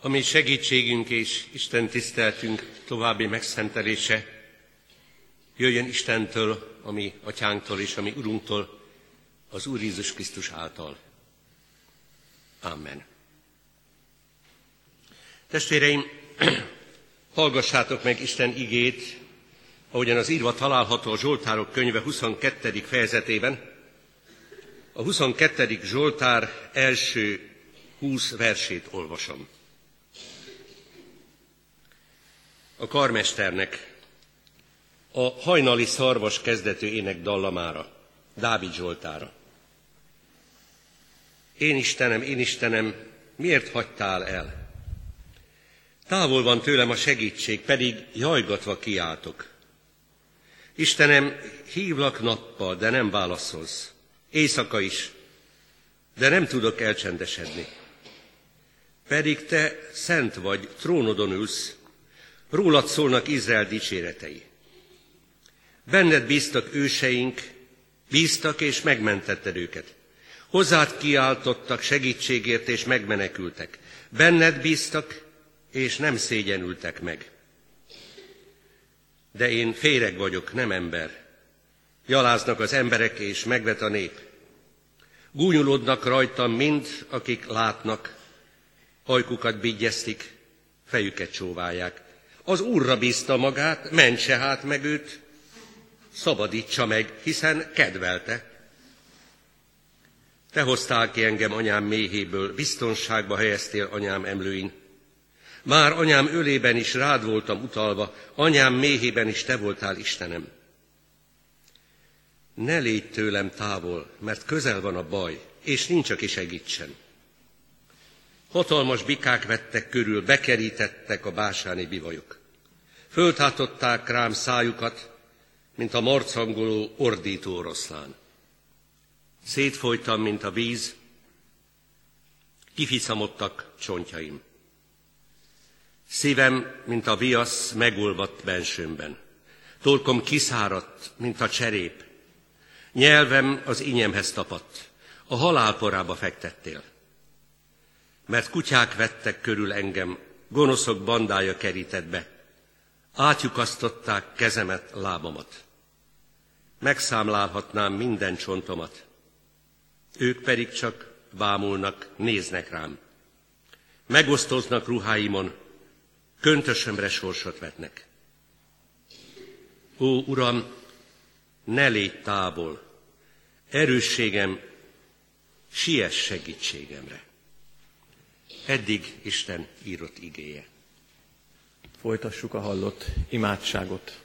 ami segítségünk és Isten tiszteltünk további megszentelése, jöjjön Istentől, ami atyánktól és ami Urunktól, az Úr Jézus Krisztus által. Amen. Testvéreim, hallgassátok meg Isten igét, ahogyan az írva található a Zsoltárok könyve 22. fejezetében. A 22. Zsoltár első 20 versét olvasom. A karmesternek a hajnali szarvas kezdetű ének dallamára, Dávid Zsoltára. Én Istenem, én Istenem, miért hagytál el? Távol van tőlem a segítség, pedig jajgatva kiáltok. Istenem, hívlak nappal, de nem válaszolsz. Éjszaka is, de nem tudok elcsendesedni. Pedig te szent vagy, trónodon ülsz, rólad szólnak Izrael dicséretei. Benned bíztak őseink, bíztak és megmentetted őket. Hozzád kiáltottak segítségért és megmenekültek. Benned bíztak és nem szégyenültek meg. De én féreg vagyok, nem ember. Jaláznak az emberek és megvet a nép. Gúnyolódnak rajtam mind, akik látnak, ajkukat bigyeztik, fejüket csóválják. Az Úrra bízta magát, mentse hát meg őt, szabadítsa meg, hiszen kedvelte. Te hoztál ki engem anyám méhéből, biztonságba helyeztél anyám emlőin. Már anyám ölében is rád voltam utalva, anyám méhében is te voltál Istenem. Ne légy tőlem távol, mert közel van a baj, és nincs, aki segítsen. Hatalmas bikák vettek körül, bekerítettek a básáni bivajok. Föltátották rám szájukat, mint a marcangoló ordító oroszlán. Szétfolytam, mint a víz, kifiszamodtak csontjaim. Szívem, mint a viasz, megolvadt bensőmben. Torkom kiszáradt, mint a cserép. Nyelvem az inyemhez tapadt. A halálporába fektettél. Mert kutyák vettek körül engem, gonoszok bandája kerített be. Átjukasztották kezemet, lábamat. Megszámlálhatnám minden csontomat. Ők pedig csak bámulnak, néznek rám. Megosztoznak ruháimon, köntösömre sorsot vetnek. Ó, Uram, ne légy távol, erősségem, siess segítségemre. Eddig Isten írott igéje. Folytassuk a hallott imádságot.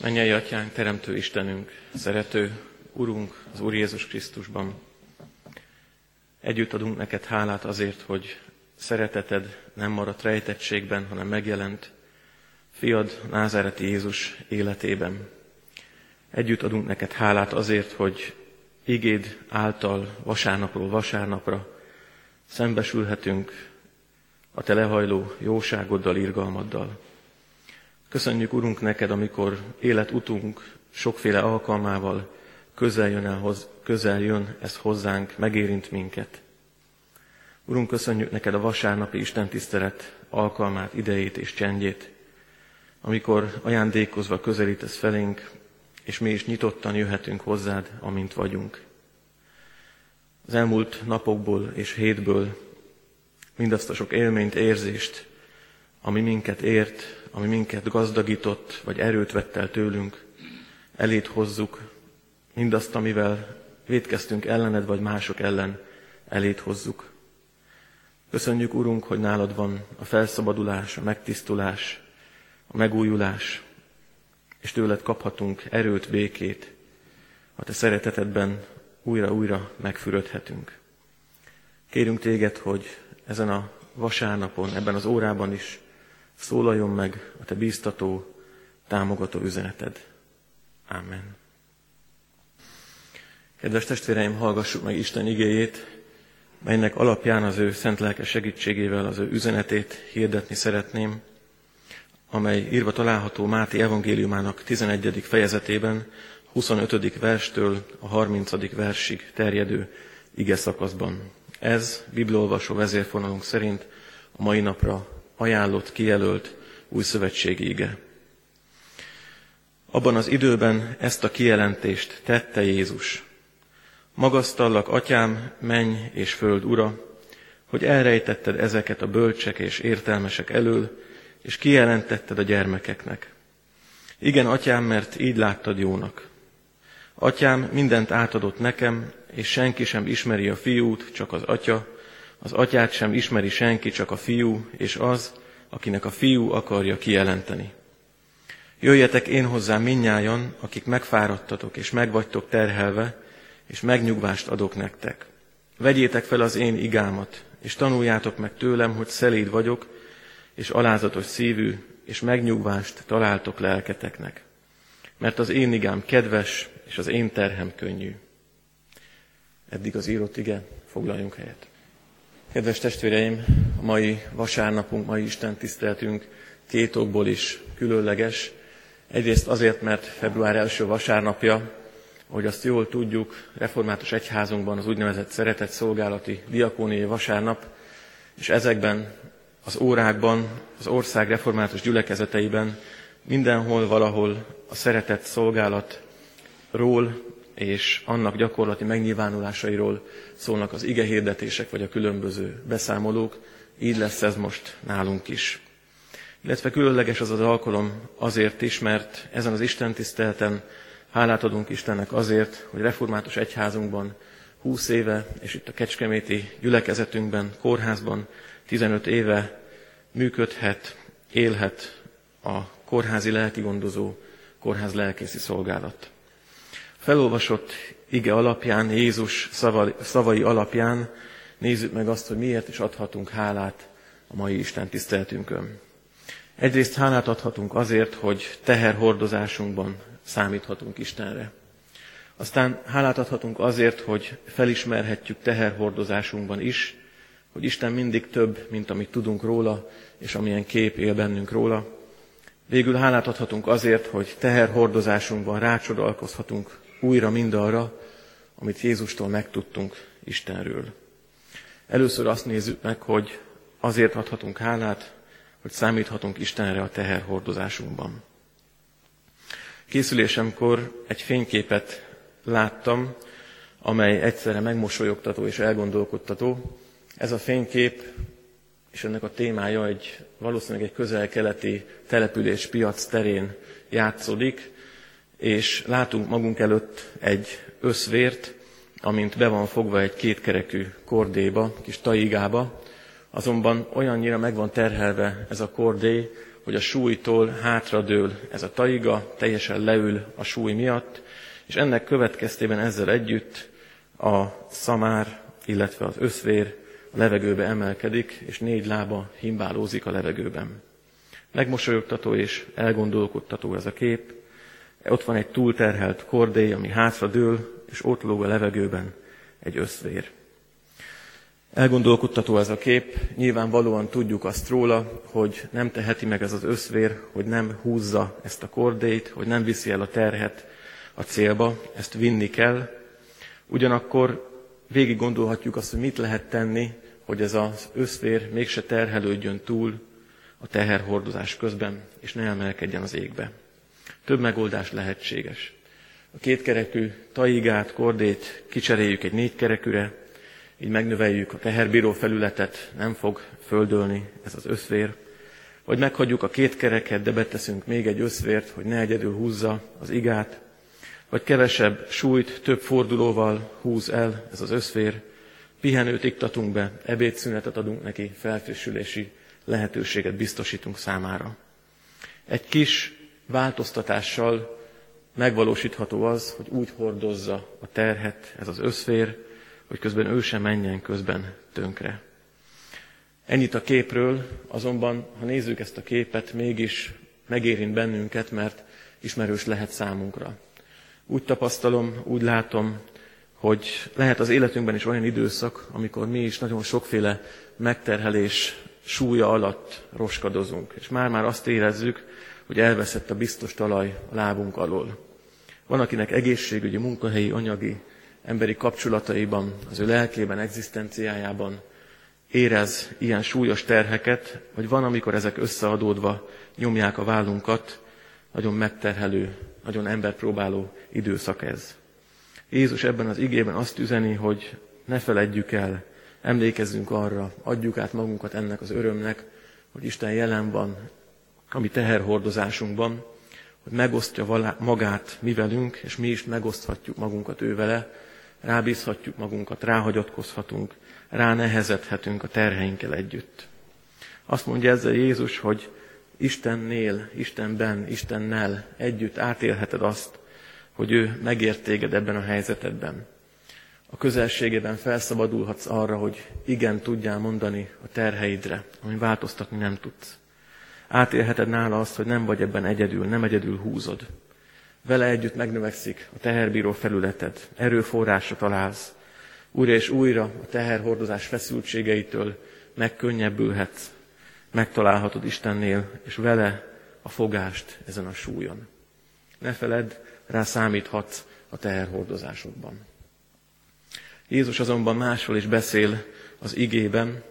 Mennyei Atyánk, Teremtő Istenünk, Szerető Urunk az Úr Jézus Krisztusban, Együtt adunk neked hálát azért, hogy szereteted nem maradt rejtettségben, hanem megjelent fiad Názáreti Jézus életében. Együtt adunk neked hálát azért, hogy igéd által vasárnapról vasárnapra szembesülhetünk a te lehajló jóságoddal, irgalmaddal. Köszönjük, Urunk, neked, amikor életutunk sokféle alkalmával közel jön, el, közel jön ez hozzánk, megérint minket. Urunk, köszönjük neked a vasárnapi Isten tisztelet alkalmát, idejét és csendjét, amikor ajándékozva közelítesz felénk, és mi is nyitottan jöhetünk hozzád, amint vagyunk. Az elmúlt napokból és hétből mindazt a sok élményt, érzést, ami minket ért, ami minket gazdagított, vagy erőt vett el tőlünk, elét hozzuk, mindazt, amivel védkeztünk ellened, vagy mások ellen, elét hozzuk. Köszönjük, Urunk, hogy nálad van a felszabadulás, a megtisztulás, a megújulás, és tőled kaphatunk erőt, békét, a te szeretetedben újra-újra megfürödhetünk. Kérünk téged, hogy ezen a vasárnapon, ebben az órában is szólaljon meg a te bíztató, támogató üzeneted. Amen. Kedves testvéreim, hallgassuk meg Isten igéjét, melynek alapján az ő szent lelke segítségével az ő üzenetét hirdetni szeretném, amely írva található Máté evangéliumának 11. fejezetében, 25. verstől a 30. versig terjedő ige szakaszban. Ez bibliolvasó vezérfonalunk szerint a mai napra ajánlott, kijelölt új szövetségi ige. Abban az időben ezt a kijelentést tette Jézus. Magasztallak, atyám, menj és föld ura, hogy elrejtetted ezeket a bölcsek és értelmesek elől, és kijelentetted a gyermekeknek. Igen, atyám, mert így láttad jónak. Atyám mindent átadott nekem, és senki sem ismeri a fiút, csak az atya, az atyát sem ismeri senki, csak a fiú, és az, akinek a fiú akarja kijelenteni. Jöjjetek én hozzám minnyájan, akik megfáradtatok és megvagytok terhelve, és megnyugvást adok nektek. Vegyétek fel az én igámat, és tanuljátok meg tőlem, hogy szelíd vagyok, és alázatos szívű, és megnyugvást találtok lelketeknek. Mert az én igám kedves, és az én terhem könnyű. Eddig az írott ige, foglaljunk helyet. Kedves testvéreim, a mai vasárnapunk, mai Isten tiszteltünk két okból is különleges. Egyrészt azért, mert február első vasárnapja, hogy azt jól tudjuk, református egyházunkban az úgynevezett szeretett szolgálati diakóniai vasárnap, és ezekben az órákban, az ország református gyülekezeteiben mindenhol, valahol a szeretett szolgálatról és annak gyakorlati megnyilvánulásairól szólnak az ige hirdetések vagy a különböző beszámolók. Így lesz ez most nálunk is. Illetve különleges az az alkalom azért is, mert ezen az Isten tisztelten hálát adunk Istennek azért, hogy református egyházunkban 20 éve, és itt a Kecskeméti gyülekezetünkben, kórházban 15 éve működhet, élhet a kórházi lelkigondozó, kórház lelkészi szolgálat. Felolvasott ige alapján, Jézus szavai alapján nézzük meg azt, hogy miért is adhatunk hálát a mai Isten tiszteltünkön. Egyrészt hálát adhatunk azért, hogy teherhordozásunkban számíthatunk Istenre. Aztán hálát adhatunk azért, hogy felismerhetjük teherhordozásunkban is, hogy Isten mindig több, mint amit tudunk róla, és amilyen kép él bennünk róla. Végül hálát adhatunk azért, hogy teherhordozásunkban rácsodálkozhatunk újra mindarra, amit Jézustól megtudtunk Istenről. Először azt nézzük meg, hogy azért adhatunk hálát, hogy számíthatunk Istenre a teherhordozásunkban. Készülésemkor egy fényképet láttam, amely egyszerre megmosolyogtató és elgondolkodtató. Ez a fénykép és ennek a témája egy valószínűleg egy közel-keleti település piac terén játszódik, és látunk magunk előtt egy összvért, amint be van fogva egy kétkerekű kordéba, kis taigába, azonban olyannyira meg van terhelve ez a kordé, hogy a súlytól hátradől ez a taiga, teljesen leül a súly miatt, és ennek következtében ezzel együtt a szamár, illetve az összvér a levegőbe emelkedik, és négy lába himbálózik a levegőben. Megmosolyogtató és elgondolkodtató ez a kép. Ott van egy túlterhelt kordély, ami hátra dől, és ott lóg a levegőben egy összvér. Elgondolkodtató ez a kép, nyilvánvalóan tudjuk azt róla, hogy nem teheti meg ez az összvér, hogy nem húzza ezt a kordét, hogy nem viszi el a terhet a célba, ezt vinni kell. Ugyanakkor végig gondolhatjuk azt, hogy mit lehet tenni, hogy ez az összvér mégse terhelődjön túl a teherhordozás közben, és ne emelkedjen az égbe. Több megoldás lehetséges. A kétkerekű taigát, kordét kicseréljük egy négykerekűre, így megnöveljük a teherbíró felületet, nem fog földölni ez az összvér. Vagy meghagyjuk a két kereket, de beteszünk még egy összvért, hogy ne egyedül húzza az igát. Vagy kevesebb súlyt, több fordulóval húz el ez az összvér. Pihenőt iktatunk be, ebédszünetet adunk neki, felfrissülési lehetőséget biztosítunk számára. Egy kis változtatással megvalósítható az, hogy úgy hordozza a terhet ez az összvér, hogy közben ő sem menjen közben tönkre. Ennyit a képről, azonban, ha nézzük ezt a képet, mégis megérint bennünket, mert ismerős lehet számunkra. Úgy tapasztalom, úgy látom, hogy lehet az életünkben is olyan időszak, amikor mi is nagyon sokféle megterhelés súlya alatt roskadozunk, és már-már azt érezzük, hogy elveszett a biztos talaj a lábunk alól. Van, akinek egészségügyi, munkahelyi, anyagi emberi kapcsolataiban, az ő lelkében, egzisztenciájában érez ilyen súlyos terheket, vagy van, amikor ezek összeadódva nyomják a vállunkat, nagyon megterhelő, nagyon emberpróbáló időszak ez. Jézus ebben az igében azt üzeni, hogy ne feledjük el, emlékezzünk arra, adjuk át magunkat ennek az örömnek, hogy Isten jelen van a mi teherhordozásunkban, hogy megosztja magát mi velünk, és mi is megoszthatjuk magunkat ő vele, rábízhatjuk magunkat, ráhagyatkozhatunk, ránehezedhetünk a terheinkkel együtt. Azt mondja ezzel Jézus, hogy Istennél, Istenben, Istennel együtt átélheted azt, hogy ő megért téged ebben a helyzetedben. A közelségében felszabadulhatsz arra, hogy igen tudjál mondani a terheidre, ami változtatni nem tudsz. Átélheted nála azt, hogy nem vagy ebben egyedül, nem egyedül húzod. Vele együtt megnövekszik a teherbíró felületed, erőforrásra találsz. Újra és újra a teherhordozás feszültségeitől megkönnyebbülhetsz, megtalálhatod Istennél, és vele a fogást ezen a súlyon. Ne feledd, rá számíthatsz a teherhordozásodban. Jézus azonban másról is beszél az igében.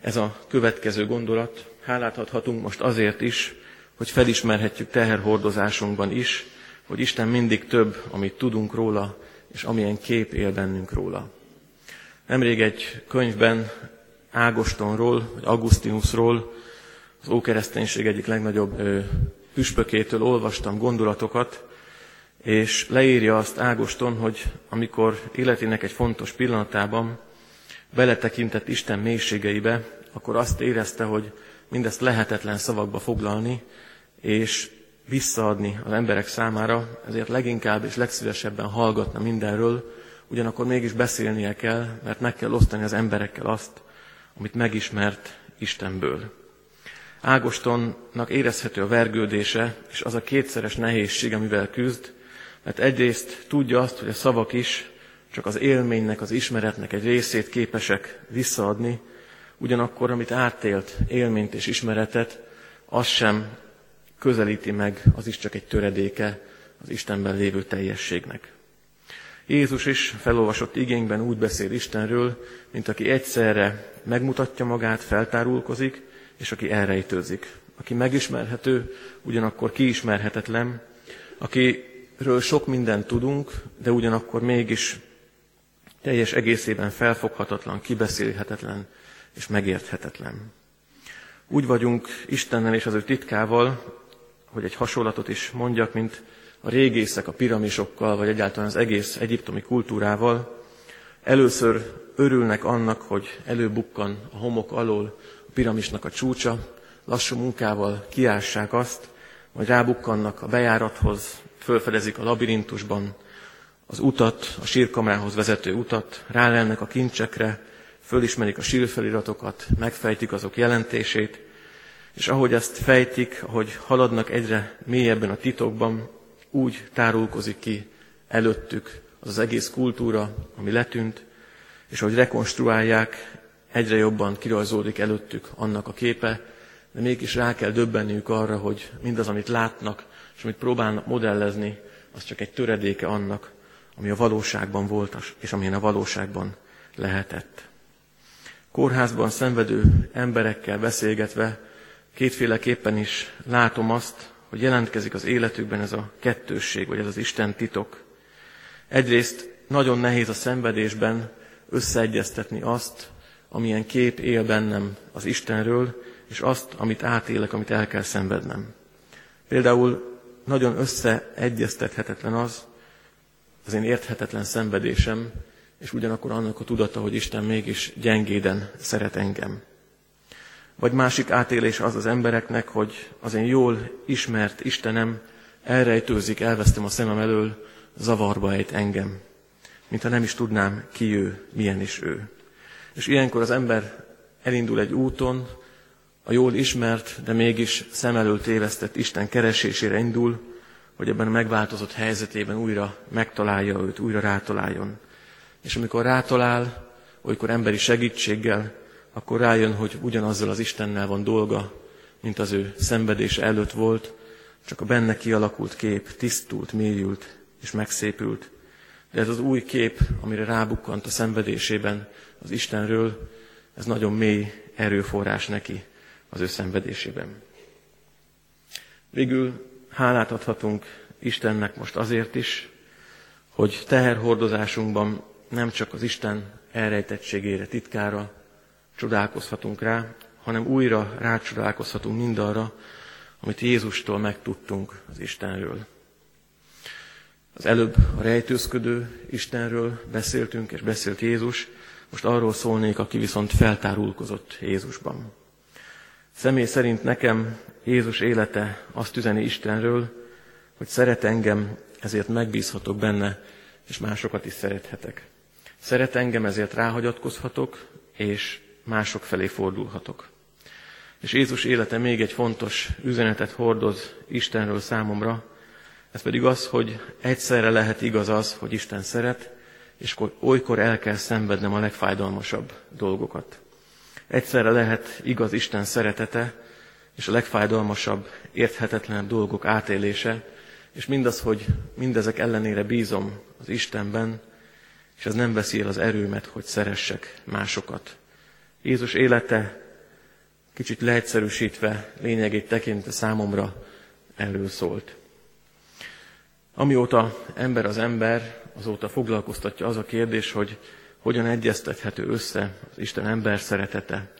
Ez a következő gondolat. Hálát adhatunk most azért is, hogy felismerhetjük teherhordozásunkban is, hogy Isten mindig több, amit tudunk róla, és amilyen kép él bennünk róla. Nemrég egy könyvben Ágostonról, vagy Augustinusról, az ókereszténység egyik legnagyobb püspökétől olvastam gondolatokat, és leírja azt Ágoston, hogy amikor életének egy fontos pillanatában beletekintett Isten mélységeibe, akkor azt érezte, hogy mindezt lehetetlen szavakba foglalni, és visszaadni az emberek számára, ezért leginkább és legszívesebben hallgatna mindenről, ugyanakkor mégis beszélnie kell, mert meg kell osztani az emberekkel azt, amit megismert Istenből. Ágostonnak érezhető a vergődése, és az a kétszeres nehézség, amivel küzd, mert egyrészt tudja azt, hogy a szavak is csak az élménynek, az ismeretnek egy részét képesek visszaadni, ugyanakkor, amit átélt élményt és ismeretet, az sem közelíti meg, az is csak egy töredéke az Istenben lévő teljességnek. Jézus is felolvasott igényben úgy beszél Istenről, mint aki egyszerre megmutatja magát, feltárulkozik, és aki elrejtőzik. Aki megismerhető, ugyanakkor kiismerhetetlen, akiről sok mindent tudunk, de ugyanakkor mégis teljes egészében felfoghatatlan, kibeszélhetetlen és megérthetetlen. Úgy vagyunk Istennel és az ő titkával, hogy egy hasonlatot is mondjak, mint a régészek a piramisokkal, vagy egyáltalán az egész egyiptomi kultúrával. Először örülnek annak, hogy előbukkan a homok alól a piramisnak a csúcsa, lassú munkával kiássák azt, majd rábukkannak a bejárathoz, fölfedezik a labirintusban az utat, a sírkamrához vezető utat, rálelnek a kincsekre, fölismerik a sírfeliratokat, megfejtik azok jelentését, és ahogy ezt fejtik, ahogy haladnak egyre mélyebben a titokban, úgy tárulkozik ki előttük az az egész kultúra, ami letűnt, és ahogy rekonstruálják, egyre jobban kirajzódik előttük annak a képe, de mégis rá kell döbbenniük arra, hogy mindaz, amit látnak, és amit próbálnak modellezni, az csak egy töredéke annak, ami a valóságban volt, és amilyen a valóságban lehetett. Kórházban szenvedő emberekkel beszélgetve kétféleképpen is látom azt, hogy jelentkezik az életükben ez a kettősség, vagy ez az Isten titok. Egyrészt nagyon nehéz a szenvedésben összeegyeztetni azt, amilyen kép él bennem az Istenről, és azt, amit átélek, amit el kell szenvednem. Például nagyon összeegyeztethetetlen az, az én érthetetlen szenvedésem, és ugyanakkor annak a tudata, hogy Isten mégis gyengéden szeret engem. Vagy másik átélés az az embereknek, hogy az én jól ismert Istenem elrejtőzik, elvesztem a szemem elől, zavarba ejt engem, mintha nem is tudnám, ki ő, milyen is ő. És ilyenkor az ember elindul egy úton, a jól ismert, de mégis szem elől tévesztett Isten keresésére indul, hogy ebben a megváltozott helyzetében újra megtalálja őt, újra rátaláljon. És amikor rátalál, olykor emberi segítséggel, akkor rájön, hogy ugyanazzal az Istennel van dolga, mint az ő szenvedése előtt volt, csak a benne kialakult kép tisztult, mélyült és megszépült. de ez az új kép, amire rábukkant a szenvedésében az Istenről, ez nagyon mély erőforrás neki az ő szenvedésében. Végül hálát adhatunk Istennek most azért is, hogy teherhordozásunkban nem csak az Isten elrejtettségére, titkára csodálkozhatunk rá, hanem újra rácsodálkozhatunk mindarra, amit Jézustól megtudtunk az Istenről. Az előbb a rejtőzködő Istenről beszéltünk, és beszélt Jézus, most arról szólnék, aki viszont feltárulkozott Jézusban. Személy szerint nekem Jézus élete azt üzeni Istenről, hogy szeret engem, ezért megbízhatok benne, és másokat is szerethetek. Szeret engem, ezért ráhagyatkozhatok, és mások felé fordulhatok. És Jézus élete még egy fontos üzenetet hordoz Istenről számomra, ez pedig az, hogy egyszerre lehet igaz az, hogy Isten szeret, és olykor el kell szenvednem a legfájdalmasabb dolgokat. Egyszerre lehet igaz Isten szeretete, és a legfájdalmasabb, érthetetlenebb dolgok átélése, és mindaz, hogy mindezek ellenére bízom az Istenben, és ez nem veszi el az erőmet, hogy szeressek másokat. Jézus élete kicsit leegyszerűsítve, lényegét tekintve számomra erről szólt. Amióta ember az ember, azóta foglalkoztatja az a kérdés, hogy hogyan egyeztethető össze az Isten ember szeretete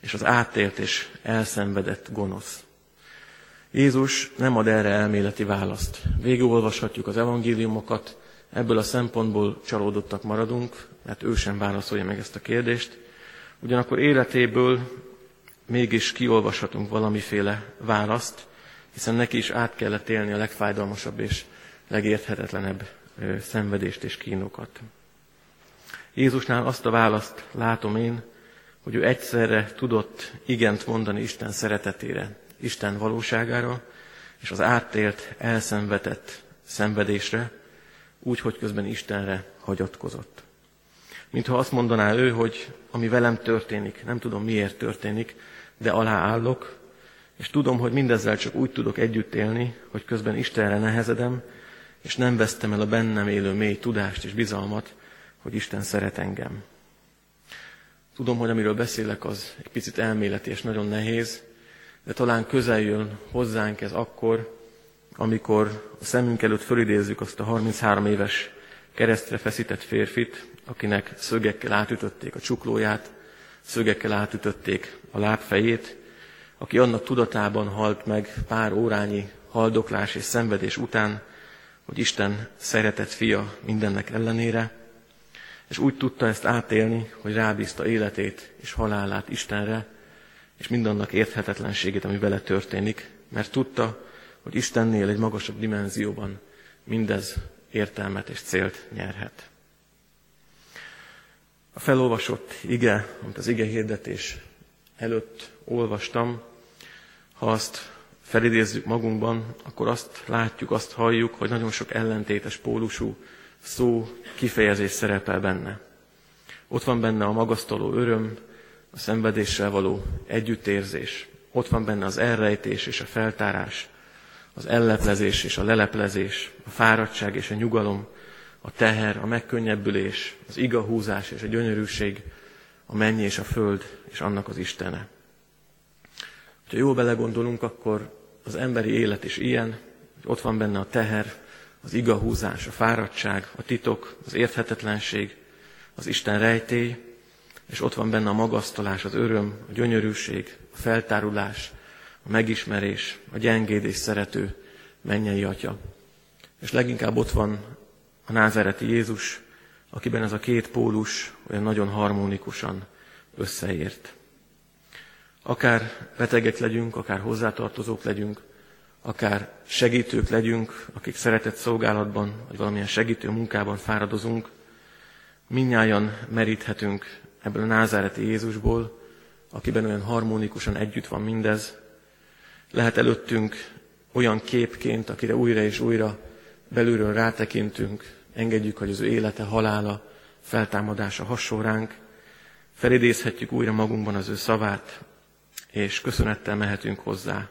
és az átélt és elszenvedett gonosz. Jézus nem ad erre elméleti választ. Végigolvashatjuk az evangéliumokat, ebből a szempontból csalódottak maradunk, mert ő sem válaszolja meg ezt a kérdést. Ugyanakkor életéből mégis kiolvashatunk valamiféle választ, hiszen neki is át kellett élni a legfájdalmasabb és legérthetetlenebb szenvedést és kínokat. Jézusnál azt a választ látom én, hogy ő egyszerre tudott igent mondani Isten szeretetére, Isten valóságára, és az átélt, elszenvedett szenvedésre, úgy, hogy közben Istenre hagyatkozott. Mintha azt mondaná ő, hogy ami velem történik, nem tudom miért történik, de aláállok, és tudom, hogy mindezzel csak úgy tudok együtt élni, hogy közben Istenre nehezedem, és nem vesztem el a bennem élő mély tudást és bizalmat, hogy Isten szeret engem. Tudom, hogy amiről beszélek, az egy picit elméleti és nagyon nehéz, de talán közel jön hozzánk ez akkor, amikor a szemünk előtt fölidézzük azt a 33 éves keresztre feszített férfit, akinek szögekkel átütötték a csuklóját, szögekkel átütötték a lábfejét, aki annak tudatában halt meg pár órányi haldoklás és szenvedés után, hogy Isten szeretett fia mindennek ellenére, és úgy tudta ezt átélni, hogy rábízta életét és halálát Istenre, és mindannak érthetetlenségét, ami vele történik, mert tudta, hogy Istennél egy magasabb dimenzióban mindez értelmet és célt nyerhet. A felolvasott ige, amit az ige hirdetés előtt olvastam, ha azt felidézzük magunkban, akkor azt látjuk, azt halljuk, hogy nagyon sok ellentétes pólusú szó, kifejezés szerepel benne. Ott van benne a magasztaló öröm, a szenvedéssel való együttérzés. Ott van benne az elrejtés és a feltárás, az elleplezés és a leleplezés, a fáradtság és a nyugalom, a teher, a megkönnyebbülés, az igahúzás és a gyönyörűség, a mennyi és a föld és annak az Istene. Ha jól belegondolunk, akkor az emberi élet is ilyen, hogy ott van benne a teher, az igahúzás, a fáradtság, a titok, az érthetetlenség, az Isten rejtély, és ott van benne a magasztalás, az öröm, a gyönyörűség, a feltárulás, a megismerés, a gyengéd és szerető mennyei atya. És leginkább ott van a názereti Jézus, akiben ez a két pólus olyan nagyon harmonikusan összeért. Akár betegek legyünk, akár hozzátartozók legyünk, akár segítők legyünk, akik szeretett szolgálatban, vagy valamilyen segítő munkában fáradozunk, minnyáján meríthetünk ebből a názáreti Jézusból, akiben olyan harmonikusan együtt van mindez. Lehet előttünk olyan képként, akire újra és újra belülről rátekintünk, engedjük, hogy az ő élete, halála, feltámadása hasonl ránk, felidézhetjük újra magunkban az ő szavát, és köszönettel mehetünk hozzá,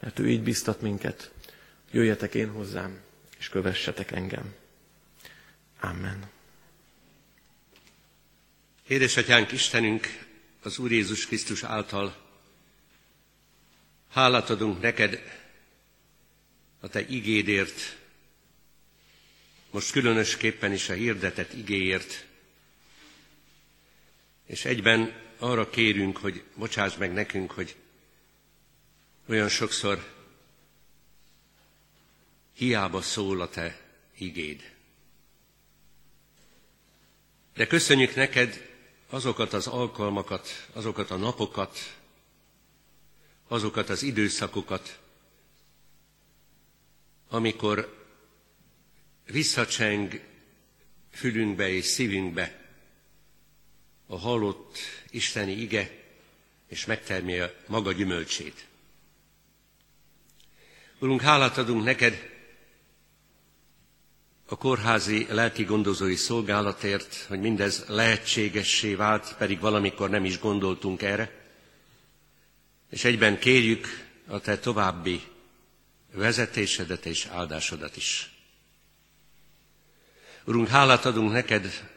mert ő így biztat minket, jöjjetek én hozzám, és kövessetek engem. Amen. Édesatyánk Istenünk, az Úr Jézus Krisztus által hálát adunk neked a te igédért, most különösképpen is a hirdetett igéért, és egyben arra kérünk, hogy bocsáss meg nekünk, hogy olyan sokszor hiába szól a te igéd. De köszönjük neked azokat az alkalmakat, azokat a napokat, azokat az időszakokat, amikor visszacseng fülünkbe és szívünkbe a hallott isteni ige, és megtermi a maga gyümölcsét. Urunk, hálát adunk neked a kórházi lelki gondozói szolgálatért, hogy mindez lehetségessé vált, pedig valamikor nem is gondoltunk erre. És egyben kérjük a te további vezetésedet és áldásodat is. Urunk, hálát adunk neked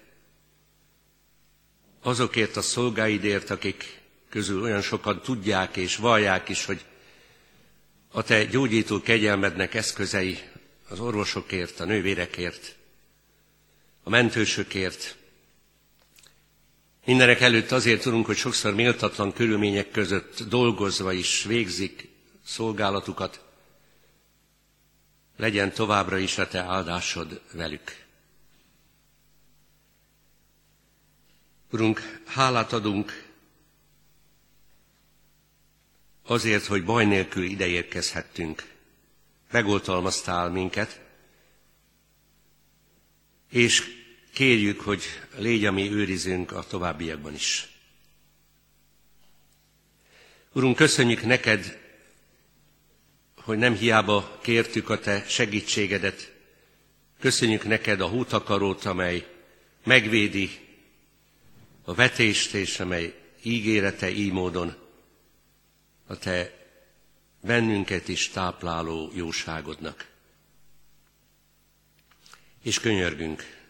azokért a szolgáidért, akik közül olyan sokan tudják és vallják is, hogy a te gyógyító kegyelmednek eszközei az orvosokért, a nővérekért, a mentősökért. Mindenek előtt azért tudunk, hogy sokszor méltatlan körülmények között dolgozva is végzik szolgálatukat. Legyen továbbra is a te áldásod velük. Urunk, hálát adunk azért, hogy baj nélkül ideérkezhettünk megoltalmaztál minket, és kérjük, hogy légy a mi őrizünk a továbbiakban is. Urunk, köszönjük neked, hogy nem hiába kértük a te segítségedet. Köszönjük neked a hútakarót, amely megvédi a vetést, és amely ígérete így módon a te bennünket is tápláló jóságodnak. És könyörgünk.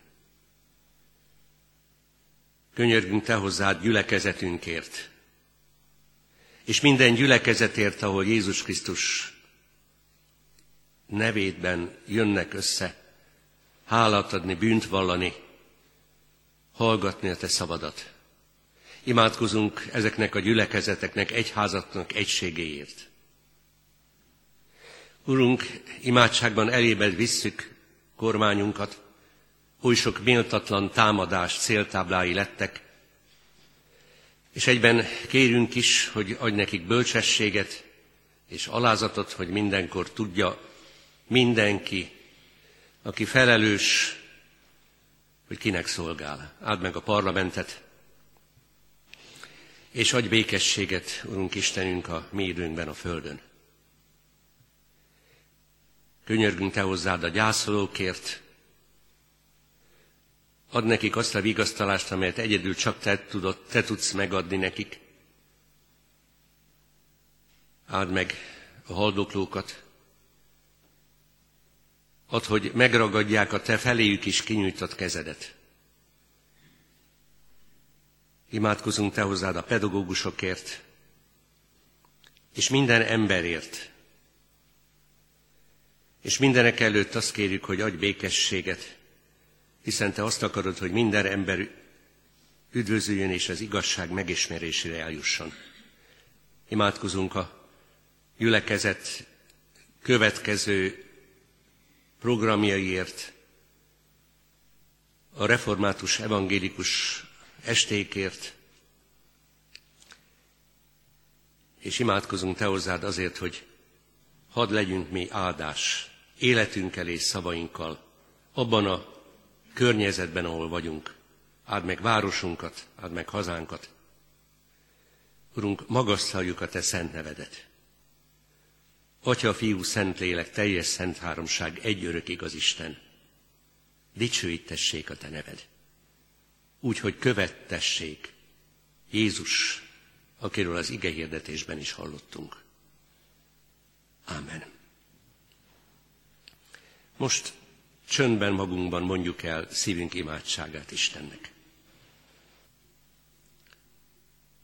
Könyörgünk Te hozzád gyülekezetünkért, és minden gyülekezetért, ahol Jézus Krisztus nevédben jönnek össze, hálát adni, bűnt vallani, hallgatni a Te szabadat. Imádkozunk ezeknek a gyülekezeteknek, egyházatnak egységéért. Urunk, imádságban elébe visszük kormányunkat, oly sok méltatlan támadás céltáblái lettek, és egyben kérünk is, hogy adj nekik bölcsességet és alázatot, hogy mindenkor tudja mindenki, aki felelős, hogy kinek szolgál. Áld meg a parlamentet, és adj békességet, Urunk Istenünk, a mi időnkben a Földön. Könyörgünk Te hozzád a gyászolókért, Ad nekik azt a vigasztalást, amelyet egyedül csak te, tudod, te tudsz megadni nekik. Áld meg a haldoklókat. Add, hogy megragadják a te feléjük is kinyújtott kezedet. Imádkozunk te hozzád a pedagógusokért, és minden emberért, és mindenek előtt azt kérjük, hogy adj békességet, hiszen te azt akarod, hogy minden ember üdvözüljön és az igazság megismerésére eljusson. Imádkozunk a gyülekezet következő programjaiért, a református evangélikus estékért, és imádkozunk Te hozzád azért, hogy hadd legyünk mi áldás életünkkel és szavainkkal, abban a környezetben, ahol vagyunk. Áld meg városunkat, áld meg hazánkat. Urunk, magasztaljuk a Te szent nevedet. Atya, Fiú, Szentlélek, teljes szent háromság, egy örök igaz Isten. Dicsőítessék a Te neved. Úgy, hogy követtessék Jézus, akiről az ige hirdetésben is hallottunk. Ámen. Most csöndben magunkban mondjuk el szívünk imádságát Istennek.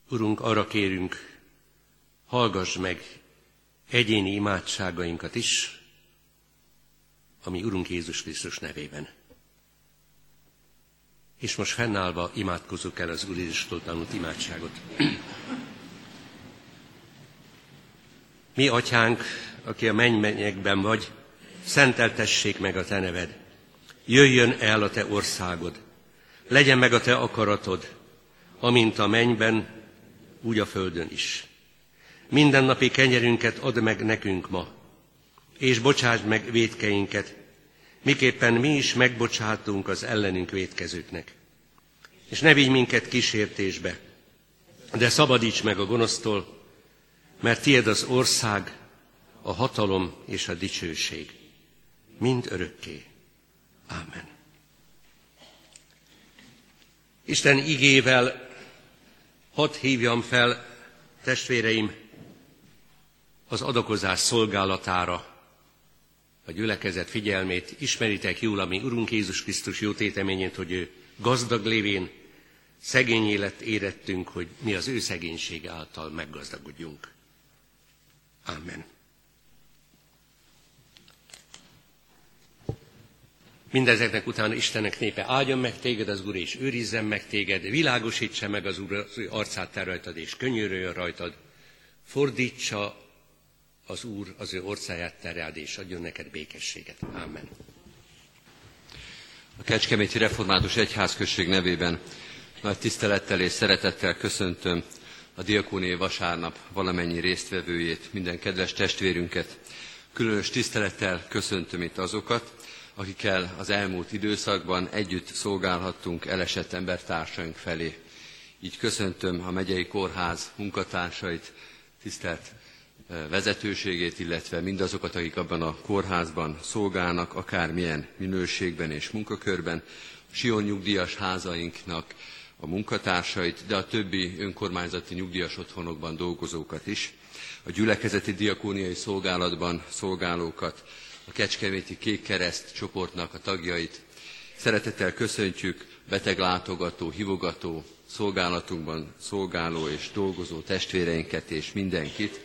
Urunk, arra kérünk, hallgass meg egyéni imádságainkat is, ami Urunk Jézus Krisztus nevében. És most fennállva imádkozunk el az Úr Jézustól tanult imádságot. Mi, atyánk, aki a mennyekben vagy, szenteltessék meg a te neved. Jöjjön el a te országod. Legyen meg a te akaratod, amint a mennyben, úgy a földön is. Mindennapi kenyerünket add meg nekünk ma, és bocsásd meg védkeinket, miképpen mi is megbocsátunk az ellenünk védkezőknek. És ne vigy minket kísértésbe, de szabadíts meg a gonosztól, mert tied az ország, a hatalom és a dicsőség, mind örökké. Ámen. Isten igével hadd hívjam fel, testvéreim, az adakozás szolgálatára a gyülekezet figyelmét. Ismeritek jól, ami Urunk Jézus Krisztus jó téteményét, hogy ő gazdag lévén szegény élet érettünk, hogy mi az ő szegénység által meggazdagodjunk. Amen. Mindezeknek utána Istennek népe áldjon meg téged az Úr, és őrizzen meg téged, világosítsa meg az Úr az arcát te rajtad, és könyörüljön rajtad, fordítsa az Úr az ő orszáját terjed, és adjon neked békességet. Amen. A Kecskeméti Református Egyházközség nevében nagy tisztelettel és szeretettel köszöntöm a Diakóniai Vasárnap valamennyi résztvevőjét, minden kedves testvérünket. Különös tisztelettel köszöntöm itt azokat, akikkel az elmúlt időszakban együtt szolgálhattunk elesett embertársaink felé. Így köszöntöm a megyei kórház munkatársait, tisztelt vezetőségét, illetve mindazokat, akik abban a kórházban szolgálnak, akármilyen minőségben és munkakörben, Sion nyugdíjas házainknak a munkatársait, de a többi önkormányzati nyugdíjas otthonokban dolgozókat is, a gyülekezeti diakóniai szolgálatban szolgálókat, a Kecskeméti Kék Kereszt csoportnak a tagjait. Szeretettel köszöntjük beteglátogató, hivogató, szolgálatunkban szolgáló és dolgozó testvéreinket és mindenkit,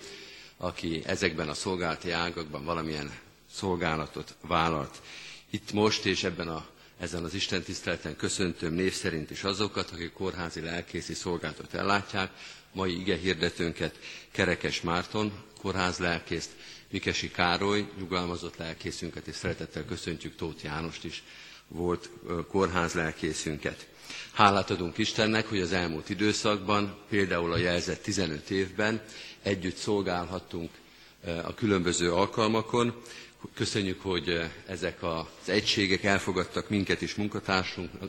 aki ezekben a szolgálati ágakban valamilyen szolgálatot vállalt. Itt most és ebben a, ezen az Isten tiszteleten köszöntöm név szerint is azokat, akik kórházi lelkészi szolgálatot ellátják. Mai ige hirdetőnket Kerekes Márton, kórház lelkészt, Mikesi Károly, nyugalmazott lelkészünket, és szeretettel köszöntjük Tóth Jánost is, volt kórház lelkészünket. Hálát adunk Istennek, hogy az elmúlt időszakban, például a jelzett 15 évben együtt szolgálhattunk a különböző alkalmakon. Köszönjük, hogy ezek az egységek elfogadtak minket is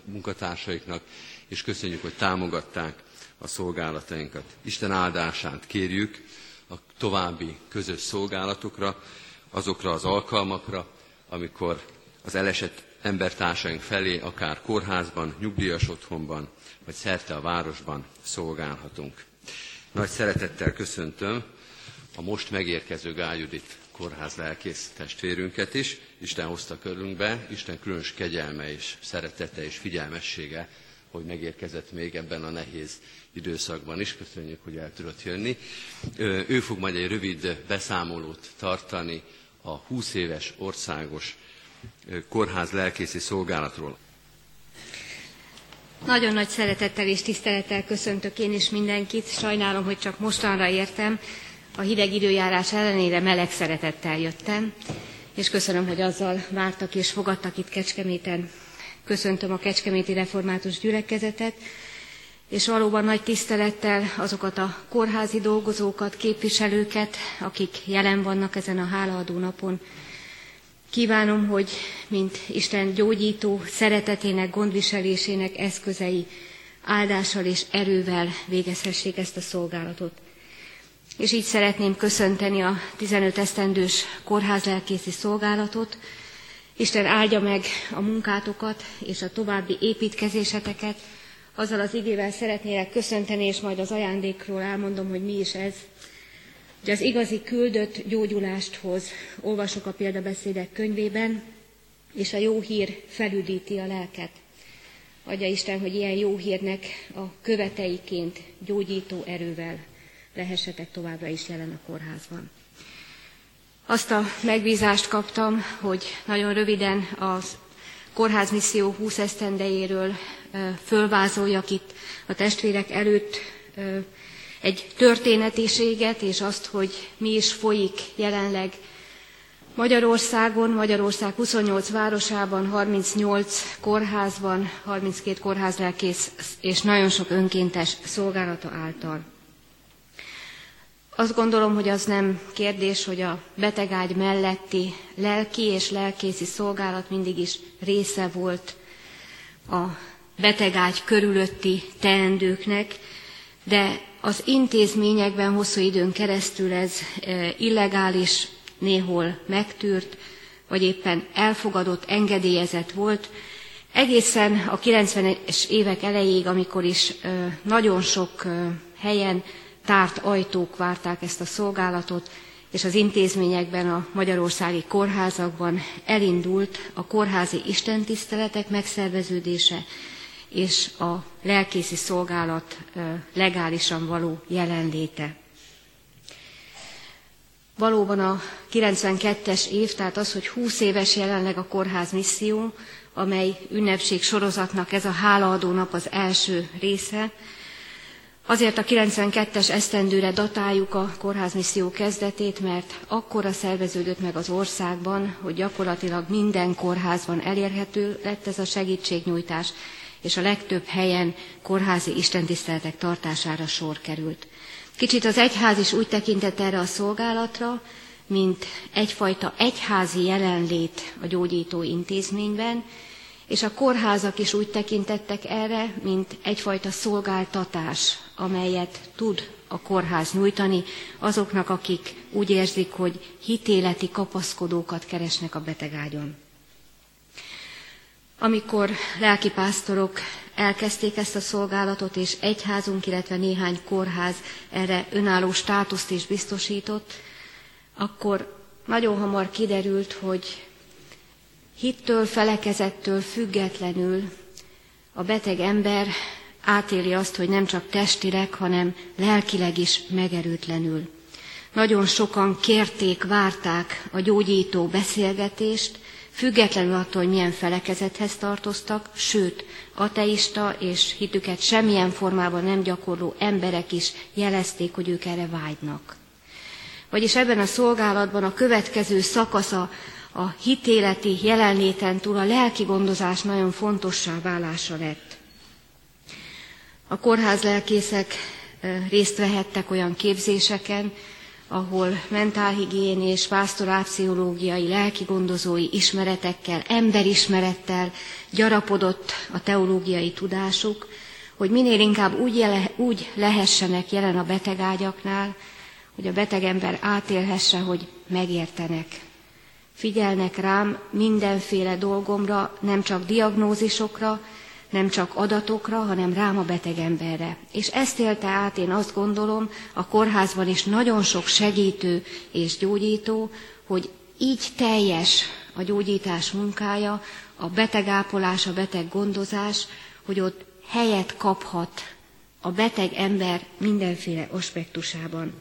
munkatársaiknak, és köszönjük, hogy támogatták a szolgálatainkat. Isten áldását kérjük a további közös szolgálatokra, azokra az alkalmakra, amikor az elesett embertársaink felé, akár kórházban, nyugdíjas otthonban, vagy szerte a városban szolgálhatunk. Nagy szeretettel köszöntöm a most megérkező Gályudit kórház lelkész testvérünket is. Isten hozta körünkbe, Isten különös kegyelme és szeretete és figyelmessége, hogy megérkezett még ebben a nehéz időszakban is. Köszönjük, hogy el tudott jönni. Ő fog majd egy rövid beszámolót tartani a 20 éves országos kórház lelkészi szolgálatról. Nagyon nagy szeretettel és tisztelettel köszöntök én is mindenkit. Sajnálom, hogy csak mostanra értem. A hideg időjárás ellenére meleg szeretettel jöttem, és köszönöm, hogy azzal vártak és fogadtak itt Kecskeméten. Köszöntöm a Kecskeméti Református Gyülekezetet, és valóban nagy tisztelettel azokat a kórházi dolgozókat, képviselőket, akik jelen vannak ezen a hálaadó napon, Kívánom, hogy mint Isten gyógyító szeretetének, gondviselésének eszközei áldással és erővel végezhessék ezt a szolgálatot. És így szeretném köszönteni a 15 esztendős kórházlelkészi szolgálatot. Isten áldja meg a munkátokat és a további építkezéseteket. Azzal az igével szeretnélek köszönteni, és majd az ajándékról elmondom, hogy mi is ez hogy az igazi küldött gyógyulást hoz. Olvasok a példabeszédek könyvében, és a jó hír felüdíti a lelket. Adja Isten, hogy ilyen jó hírnek a követeiként gyógyító erővel lehessetek továbbra is jelen a kórházban. Azt a megbízást kaptam, hogy nagyon röviden az kórházmisszió 20 esztendejéről fölvázoljak itt a testvérek előtt egy történetiséget, és azt, hogy mi is folyik jelenleg Magyarországon, Magyarország 28 városában, 38 kórházban, 32 kórházlelkész és nagyon sok önkéntes szolgálata által. Azt gondolom, hogy az nem kérdés, hogy a betegágy melletti lelki és lelkészi szolgálat mindig is része volt a betegágy körülötti teendőknek, de az intézményekben hosszú időn keresztül ez e, illegális, néhol megtűrt, vagy éppen elfogadott, engedélyezett volt, egészen a 90-es évek elejéig, amikor is e, nagyon sok e, helyen tárt ajtók várták ezt a szolgálatot, és az intézményekben, a magyarországi kórházakban elindult a kórházi istentiszteletek megszerveződése, és a lelkészi szolgálat legálisan való jelenléte. Valóban a 92-es év, tehát az, hogy 20 éves jelenleg a kórház misszió, amely ünnepség sorozatnak ez a hálaadó nap az első része, Azért a 92-es esztendőre datáljuk a kórházmisszió kezdetét, mert akkora szerveződött meg az országban, hogy gyakorlatilag minden kórházban elérhető lett ez a segítségnyújtás, és a legtöbb helyen kórházi istentiszteletek tartására sor került. Kicsit az egyház is úgy tekintett erre a szolgálatra, mint egyfajta egyházi jelenlét a gyógyító intézményben, és a kórházak is úgy tekintettek erre, mint egyfajta szolgáltatás, amelyet tud a kórház nyújtani azoknak, akik úgy érzik, hogy hitéleti kapaszkodókat keresnek a betegágyon. Amikor lelkipásztorok elkezdték ezt a szolgálatot, és egyházunk, illetve néhány kórház erre önálló státuszt is biztosított, akkor nagyon hamar kiderült, hogy hittől, felekezettől függetlenül a beteg ember átéli azt, hogy nem csak testileg, hanem lelkileg is megerőtlenül. Nagyon sokan kérték, várták a gyógyító beszélgetést, függetlenül attól, hogy milyen felekezethez tartoztak, sőt, ateista és hitüket semmilyen formában nem gyakorló emberek is jelezték, hogy ők erre vágynak. Vagyis ebben a szolgálatban a következő szakasza a hitéleti jelenléten túl a lelki gondozás nagyon fontossá válása lett. A kórház lelkészek részt vehettek olyan képzéseken, ahol mentálhigiénés, pásztorálpszichológiai, lelki gondozói ismeretekkel, emberismerettel gyarapodott a teológiai tudásuk, hogy minél inkább úgy, jele, úgy lehessenek jelen a betegágyaknál, hogy a beteg ember átélhesse, hogy megértenek, figyelnek rám mindenféle dolgomra, nem csak diagnózisokra, nem csak adatokra, hanem rám a beteg emberre. És ezt élte át, én azt gondolom, a kórházban is nagyon sok segítő és gyógyító, hogy így teljes a gyógyítás munkája, a betegápolás, a beteg gondozás, hogy ott helyet kaphat a beteg ember mindenféle aspektusában.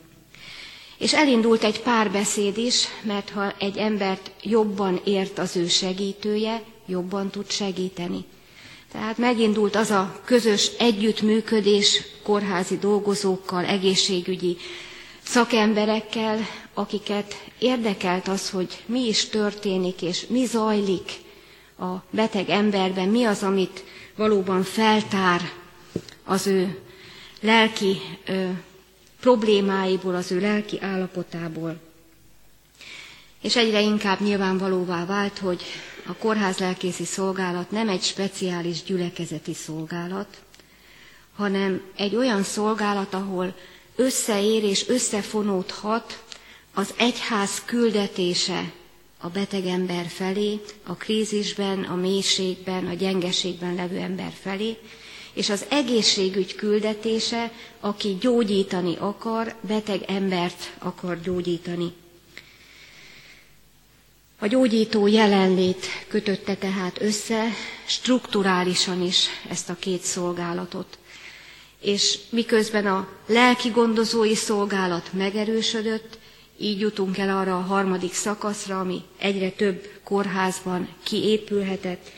És elindult egy párbeszéd is, mert ha egy embert jobban ért az ő segítője, jobban tud segíteni. Tehát megindult az a közös együttműködés kórházi dolgozókkal, egészségügyi szakemberekkel, akiket érdekelt az, hogy mi is történik, és mi zajlik a beteg emberben, mi az, amit valóban feltár az ő lelki ö, problémáiból, az ő lelki állapotából. És egyre inkább nyilvánvalóvá vált, hogy a kórház lelkészi szolgálat nem egy speciális gyülekezeti szolgálat, hanem egy olyan szolgálat, ahol összeér és összefonódhat az egyház küldetése a beteg ember felé, a krízisben, a mélységben, a gyengeségben levő ember felé, és az egészségügy küldetése, aki gyógyítani akar, beteg embert akar gyógyítani. A gyógyító jelenlét kötötte tehát össze strukturálisan is ezt a két szolgálatot. És miközben a lelki gondozói szolgálat megerősödött, így jutunk el arra a harmadik szakaszra, ami egyre több kórházban kiépülhetett,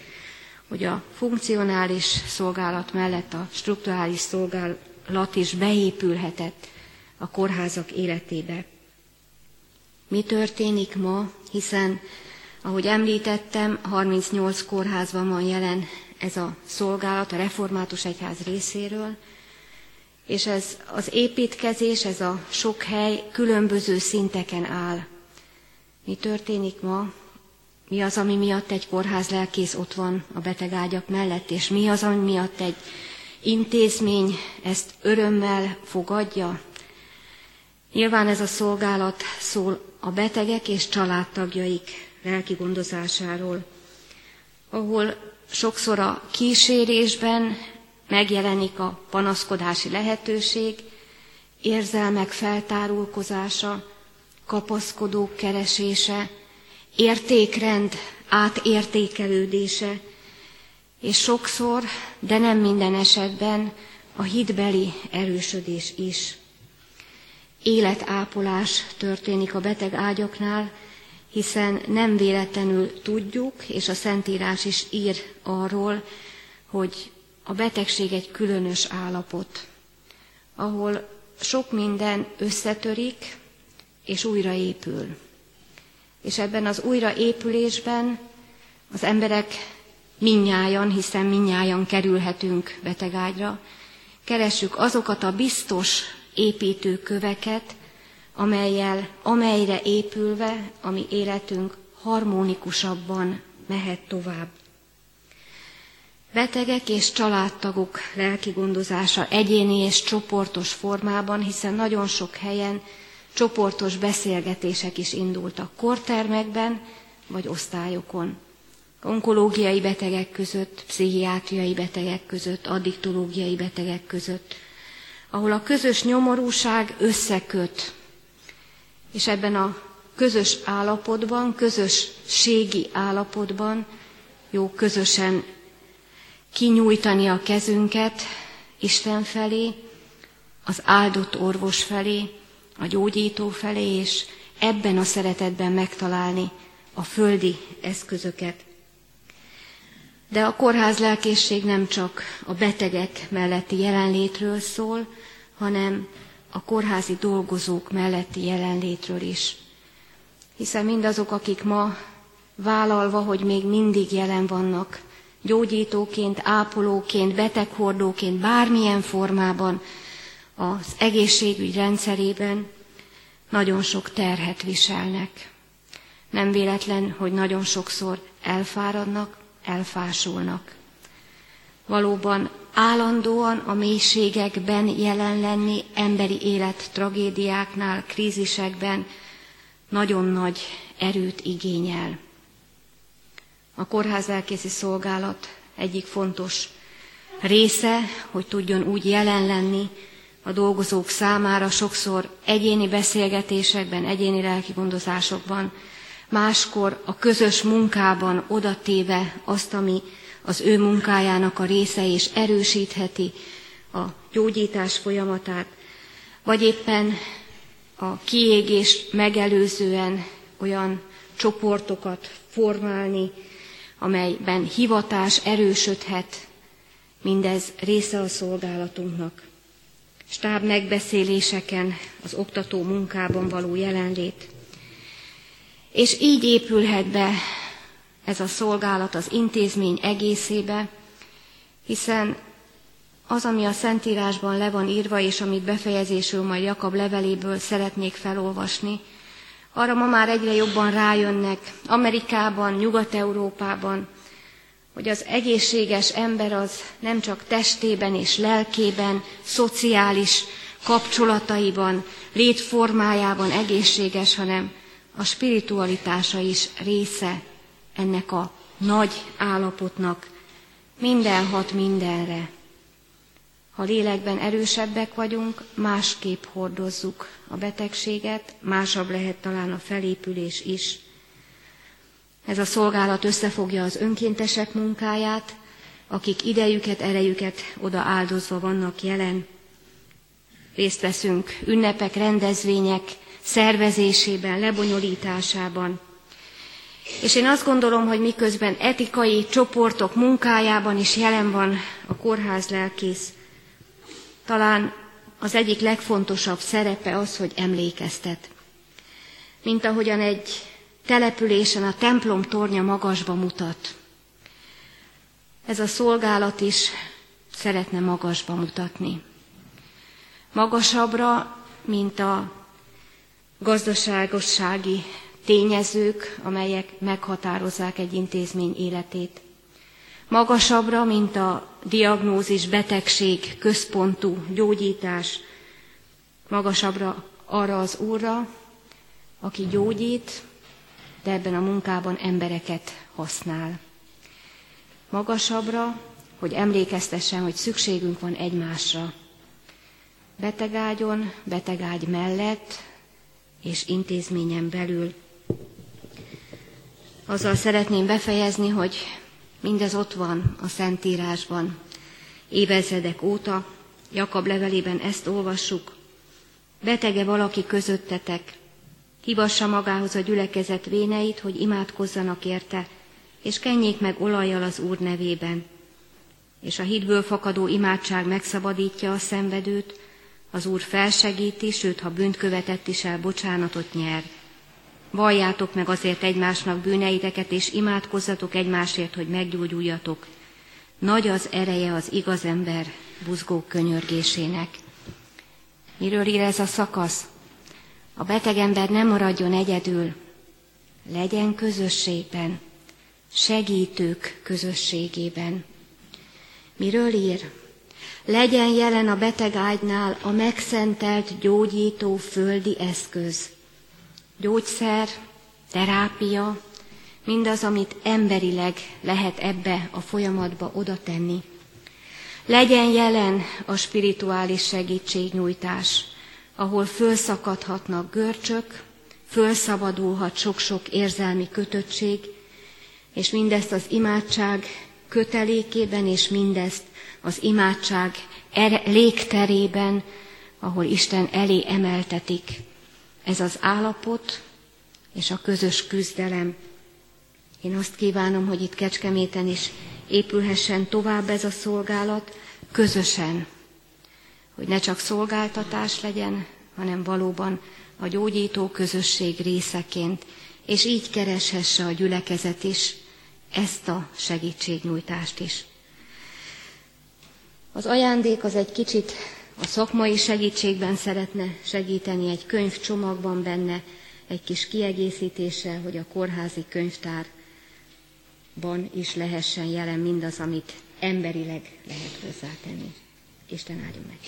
hogy a funkcionális szolgálat mellett a strukturális szolgálat is beépülhetett a kórházak életébe. Mi történik ma, hiszen, ahogy említettem, 38 kórházban van jelen ez a szolgálat a református egyház részéről, és ez az építkezés, ez a sok hely különböző szinteken áll. Mi történik ma? Mi az, ami miatt egy kórház lelkész ott van a betegágyak mellett, és mi az, ami miatt egy intézmény ezt örömmel fogadja? Nyilván ez a szolgálat szól a betegek és családtagjaik lelki gondozásáról, ahol sokszor a kísérésben megjelenik a panaszkodási lehetőség, érzelmek feltárulkozása, kapaszkodók keresése, értékrend átértékelődése, és sokszor, de nem minden esetben a hitbeli erősödés is. Életápolás történik a beteg ágyaknál, hiszen nem véletlenül tudjuk, és a Szentírás is ír arról, hogy a betegség egy különös állapot, ahol sok minden összetörik, és újraépül. És ebben az újraépülésben az emberek minnyájan, hiszen minnyájan kerülhetünk betegágyra, keressük azokat a biztos építőköveket, amelyel, amelyre épülve a mi életünk harmonikusabban mehet tovább. Betegek és családtagok lelki gondozása egyéni és csoportos formában, hiszen nagyon sok helyen csoportos beszélgetések is indultak kortermekben vagy osztályokon. Onkológiai betegek között, pszichiátriai betegek között, addiktológiai betegek között, ahol a közös nyomorúság összeköt, és ebben a közös állapotban, közösségi állapotban jó közösen kinyújtani a kezünket Isten felé, az áldott orvos felé, a gyógyító felé, és ebben a szeretetben megtalálni a földi eszközöket. De a kórház lelkészség nem csak a betegek melletti jelenlétről szól, hanem a kórházi dolgozók melletti jelenlétről is. Hiszen mindazok, akik ma vállalva, hogy még mindig jelen vannak gyógyítóként, ápolóként, beteghordóként, bármilyen formában az egészségügy rendszerében nagyon sok terhet viselnek. Nem véletlen, hogy nagyon sokszor elfáradnak, elfásulnak. Valóban állandóan a mélységekben jelen lenni emberi élet tragédiáknál, krízisekben nagyon nagy erőt igényel. A kórház elkészi szolgálat egyik fontos része, hogy tudjon úgy jelen lenni a dolgozók számára, sokszor egyéni beszélgetésekben, egyéni lelki gondozásokban, máskor a közös munkában odatéve azt, ami az ő munkájának a része, és erősítheti a gyógyítás folyamatát, vagy éppen a kiégést megelőzően olyan csoportokat formálni, amelyben hivatás erősödhet, mindez része a szolgálatunknak. Stáb megbeszéléseken, az oktató munkában való jelenlét. És így épülhet be ez a szolgálat az intézmény egészébe, hiszen az, ami a Szentírásban le van írva, és amit befejezésül majd Jakab leveléből szeretnék felolvasni, arra ma már egyre jobban rájönnek Amerikában, Nyugat-Európában, hogy az egészséges ember az nem csak testében és lelkében, szociális kapcsolataiban, létformájában egészséges, hanem a spiritualitása is része ennek a nagy állapotnak. Minden hat mindenre. Ha lélekben erősebbek vagyunk, másképp hordozzuk a betegséget, másabb lehet talán a felépülés is. Ez a szolgálat összefogja az önkéntesek munkáját, akik idejüket, erejüket oda áldozva vannak jelen. Részt veszünk ünnepek, rendezvények szervezésében, lebonyolításában. És én azt gondolom, hogy miközben etikai csoportok munkájában is jelen van a kórház lelkész, talán az egyik legfontosabb szerepe az, hogy emlékeztet. Mint ahogyan egy településen a templom tornya magasba mutat. Ez a szolgálat is szeretne magasba mutatni. Magasabbra, mint a gazdaságossági tényezők, amelyek meghatározzák egy intézmény életét. Magasabbra, mint a diagnózis, betegség, központú gyógyítás, magasabbra arra az Úrra, aki gyógyít, de ebben a munkában embereket használ. Magasabbra, hogy emlékeztessen, hogy szükségünk van egymásra. Betegágyon, betegágy mellett és intézményen belül. Azzal szeretném befejezni, hogy mindez ott van a Szentírásban. Évezredek óta, Jakab levelében ezt olvassuk. Betege valaki közöttetek, hívassa magához a gyülekezet véneit, hogy imádkozzanak érte, és kenjék meg olajjal az Úr nevében. És a hitből fakadó imádság megszabadítja a szenvedőt, az Úr felsegíti, sőt, ha bűnt követett is el, bocsánatot nyer. Valljátok meg azért egymásnak bűneiteket, és imádkozzatok egymásért, hogy meggyógyuljatok. Nagy az ereje az igaz ember buzgó könyörgésének. Miről ír ez a szakasz? A beteg ember nem maradjon egyedül, legyen közösségben, segítők közösségében. Miről ír? Legyen jelen a beteg ágynál a megszentelt gyógyító földi eszköz. Gyógyszer, terápia, mindaz, amit emberileg lehet ebbe a folyamatba oda tenni. Legyen jelen a spirituális segítségnyújtás, ahol fölszakadhatnak görcsök, fölszabadulhat sok-sok érzelmi kötöttség, és mindezt az imádság kötelékében, és mindezt az imádság légterében, ahol Isten elé emeltetik. Ez az állapot és a közös küzdelem. Én azt kívánom, hogy itt Kecskeméten is épülhessen tovább ez a szolgálat, közösen, hogy ne csak szolgáltatás legyen, hanem valóban a gyógyító közösség részeként, és így kereshesse a gyülekezet is ezt a segítségnyújtást is. Az ajándék az egy kicsit a szakmai segítségben szeretne segíteni, egy könyvcsomagban benne, egy kis kiegészítéssel, hogy a kórházi könyvtárban is lehessen jelen mindaz, amit emberileg lehet hozzátenni. Isten áldjon meg!